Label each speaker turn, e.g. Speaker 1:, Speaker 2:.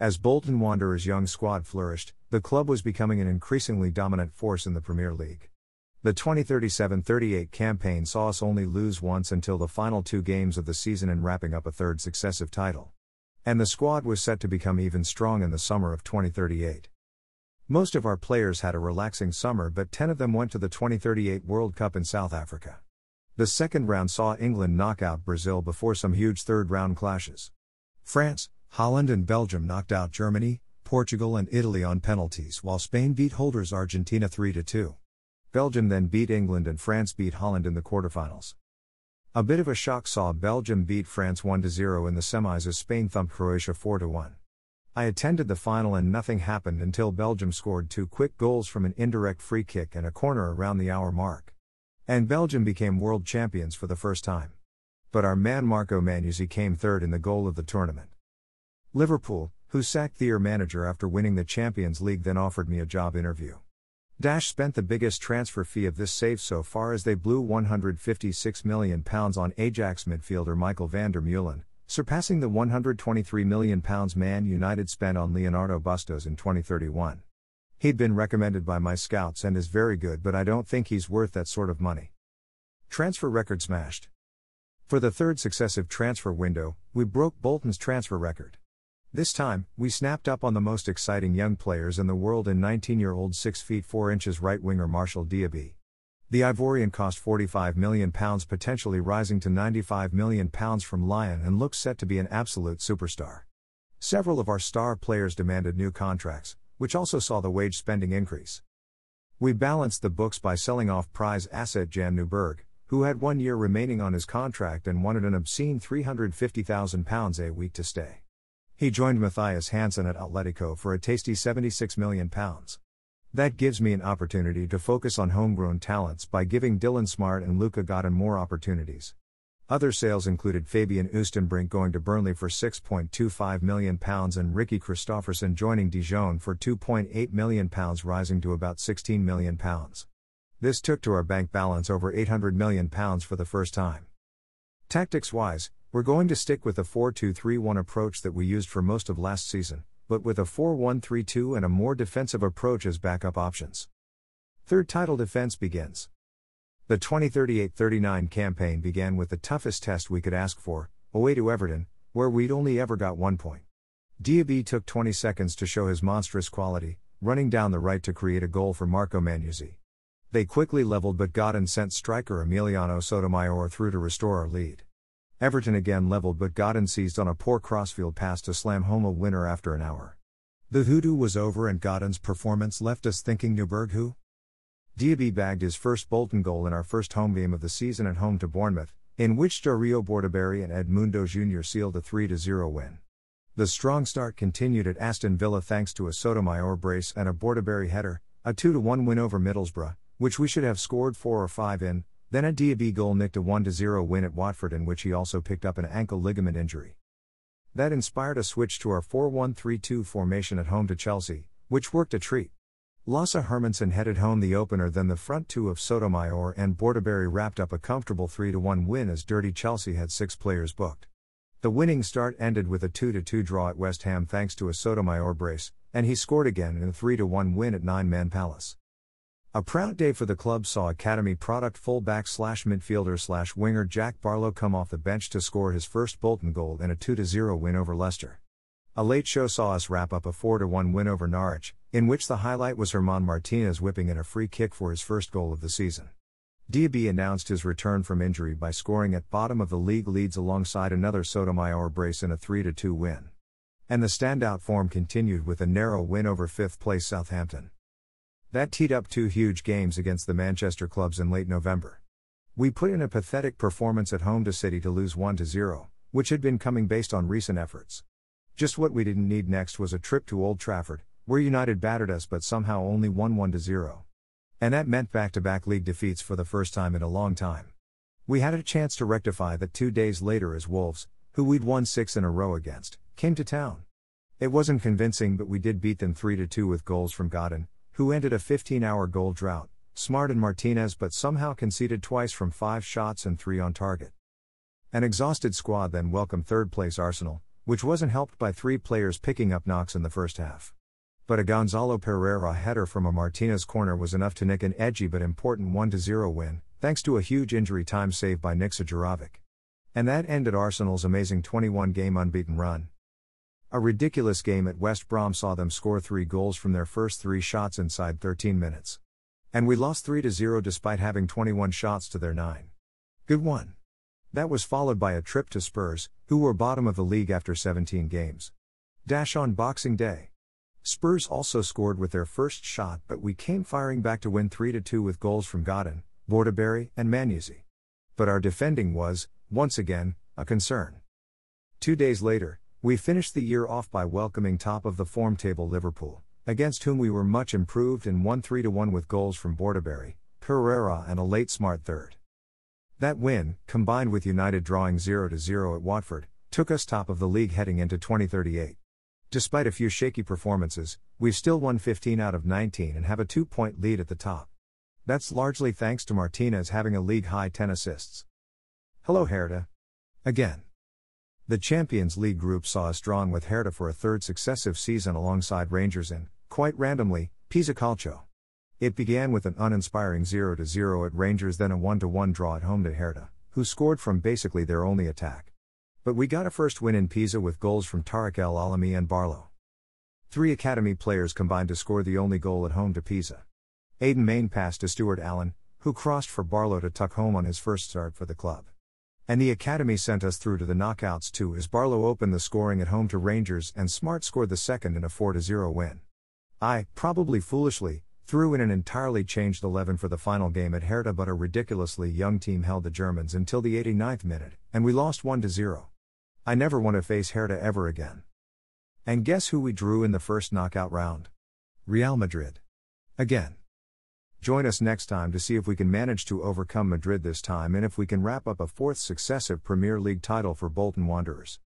Speaker 1: As Bolton Wanderers' young squad flourished, the club was becoming an increasingly dominant force in the Premier League. The 2037 38 campaign saw us only lose once until the final two games of the season and wrapping up a third successive title. And the squad was set to become even strong in the summer of 2038. Most of our players had a relaxing summer, but 10 of them went to the 2038 World Cup in South Africa. The second round saw England knock out Brazil before some huge third round clashes. France, Holland, and Belgium knocked out Germany, Portugal, and Italy on penalties, while Spain beat holders Argentina 3 2. Belgium then beat England and France beat Holland in the quarterfinals. A bit of a shock saw Belgium beat France 1 0 in the semis as Spain thumped Croatia 4 1. I attended the final and nothing happened until Belgium scored two quick goals from an indirect free kick and a corner around the hour mark. And Belgium became world champions for the first time. But our man Marco Maniozzi came third in the goal of the tournament. Liverpool, who sacked their manager after winning the Champions League, then offered me a job interview. Dash spent the biggest transfer fee of this save so far as they blew £156 million on Ajax midfielder Michael van der Meulen, surpassing the £123 million Man United spent on Leonardo Bustos in 2031. He'd been recommended by my scouts and is very good, but I don't think he's worth that sort of money. Transfer record smashed. For the third successive transfer window, we broke Bolton's transfer record. This time, we snapped up on the most exciting young players in the world in 19 year old 6 feet 4 inches right winger Martial Diaby. The Ivorian cost £45 million, potentially rising to £95 million from Lyon, and looks set to be an absolute superstar. Several of our star players demanded new contracts, which also saw the wage spending increase. We balanced the books by selling off prize asset Jan Newberg, who had one year remaining on his contract and wanted an obscene £350,000 a week to stay. He joined Matthias Hansen at Atletico for a tasty £76 million. That gives me an opportunity to focus on homegrown talents by giving Dylan Smart and Luca Godin more opportunities. Other sales included Fabian Oostenbrink going to Burnley for £6.25 million and Ricky Christopherson joining Dijon for £2.8 million, rising to about £16 million. This took to our bank balance over £800 million for the first time. Tactics wise, we're going to stick with the 4 2 3 1 approach that we used for most of last season, but with a 4 1 3 2 and a more defensive approach as backup options. Third title defense begins. The 2038 39 campaign began with the toughest test we could ask for, away to Everton, where we'd only ever got one point. Diaby took 20 seconds to show his monstrous quality, running down the right to create a goal for Marco Maniozzi. They quickly leveled but Godin sent striker Emiliano Sotomayor through to restore our lead. Everton again leveled but Godin seized on a poor crossfield pass to slam home a winner after an hour. The hoodoo was over and Godin's performance left us thinking Newberg who? Diaby bagged his first Bolton goal in our first home game of the season at home to Bournemouth, in which Dario Bordaberry and Edmundo Jr. sealed a 3 0 win. The strong start continued at Aston Villa thanks to a Sotomayor brace and a Bordaberry header, a 2 1 win over Middlesbrough, which we should have scored 4 or 5 in, then a Diaby goal nicked a 1 0 win at Watford in which he also picked up an ankle ligament injury. That inspired a switch to our 4 1 3 2 formation at home to Chelsea, which worked a treat. Lasse Hermansen headed home the opener, then the front two of Sotomayor and Bordaberry wrapped up a comfortable 3 1 win as Dirty Chelsea had six players booked. The winning start ended with a 2 2 draw at West Ham thanks to a Sotomayor brace, and he scored again in a 3 1 win at Nine Man Palace. A proud day for the club saw Academy product fullback slash midfielder slash winger Jack Barlow come off the bench to score his first Bolton goal in a 2 0 win over Leicester. A late show saw us wrap up a 4 1 win over Norwich, in which the highlight was Herman Martinez whipping in a free kick for his first goal of the season. Diaby announced his return from injury by scoring at bottom of the league Leeds alongside another Sotomayor brace in a 3 2 win. And the standout form continued with a narrow win over 5th place Southampton. That teed up two huge games against the Manchester clubs in late November. We put in a pathetic performance at home to City to lose 1 0, which had been coming based on recent efforts. Just what we didn't need next was a trip to Old Trafford, where United battered us but somehow only won 1 0. And that meant back to back league defeats for the first time in a long time. We had a chance to rectify that two days later as Wolves, who we'd won six in a row against, came to town. It wasn't convincing, but we did beat them 3 2 with goals from Godin, who ended a 15 hour goal drought, Smart and Martinez, but somehow conceded twice from five shots and three on target. An exhausted squad then welcomed third place Arsenal, which wasn't helped by three players picking up knocks in the first half. But a Gonzalo Pereira header from a Martinez corner was enough to nick an edgy but important 1 0 win, thanks to a huge injury time save by Nikša Juranovic. And that ended Arsenal's amazing 21 game unbeaten run. A ridiculous game at West Brom saw them score three goals from their first three shots inside 13 minutes. And we lost 3 0 despite having 21 shots to their 9. Good one. That was followed by a trip to Spurs, who were bottom of the league after 17 games. Dash on Boxing Day. Spurs also scored with their first shot, but we came firing back to win 3 2 with goals from Godin, Bordaberry, and Maniozzi. But our defending was, once again, a concern. Two days later, we finished the year off by welcoming top of the form table Liverpool, against whom we were much improved and won 3 1 with goals from Bordaberry, Pereira, and a late smart third. That win, combined with United drawing 0 0 at Watford, took us top of the league heading into 2038. Despite a few shaky performances, we've still won 15 out of 19 and have a two point lead at the top. That's largely thanks to Martinez having a league high 10 assists. Hello, Hertha. Again. The Champions League group saw us drawn with Hertha for a third successive season alongside Rangers and, quite randomly, Pisa Calcio. It began with an uninspiring 0 0 at Rangers, then a 1 1 draw at home to Hertha, who scored from basically their only attack. But we got a first win in Pisa with goals from Tarek El Alami and Barlow. Three academy players combined to score the only goal at home to Pisa. Aiden Main passed to Stuart Allen, who crossed for Barlow to tuck home on his first start for the club. And the academy sent us through to the knockouts too as Barlow opened the scoring at home to Rangers and Smart scored the second in a 4 0 win. I, probably foolishly, threw in an entirely changed 11 for the final game at Hertha, but a ridiculously young team held the Germans until the 89th minute, and we lost 1 0. I never want to face Hertha ever again. And guess who we drew in the first knockout round? Real Madrid. Again. Join us next time to see if we can manage to overcome Madrid this time and if we can wrap up a fourth successive Premier League title for Bolton Wanderers.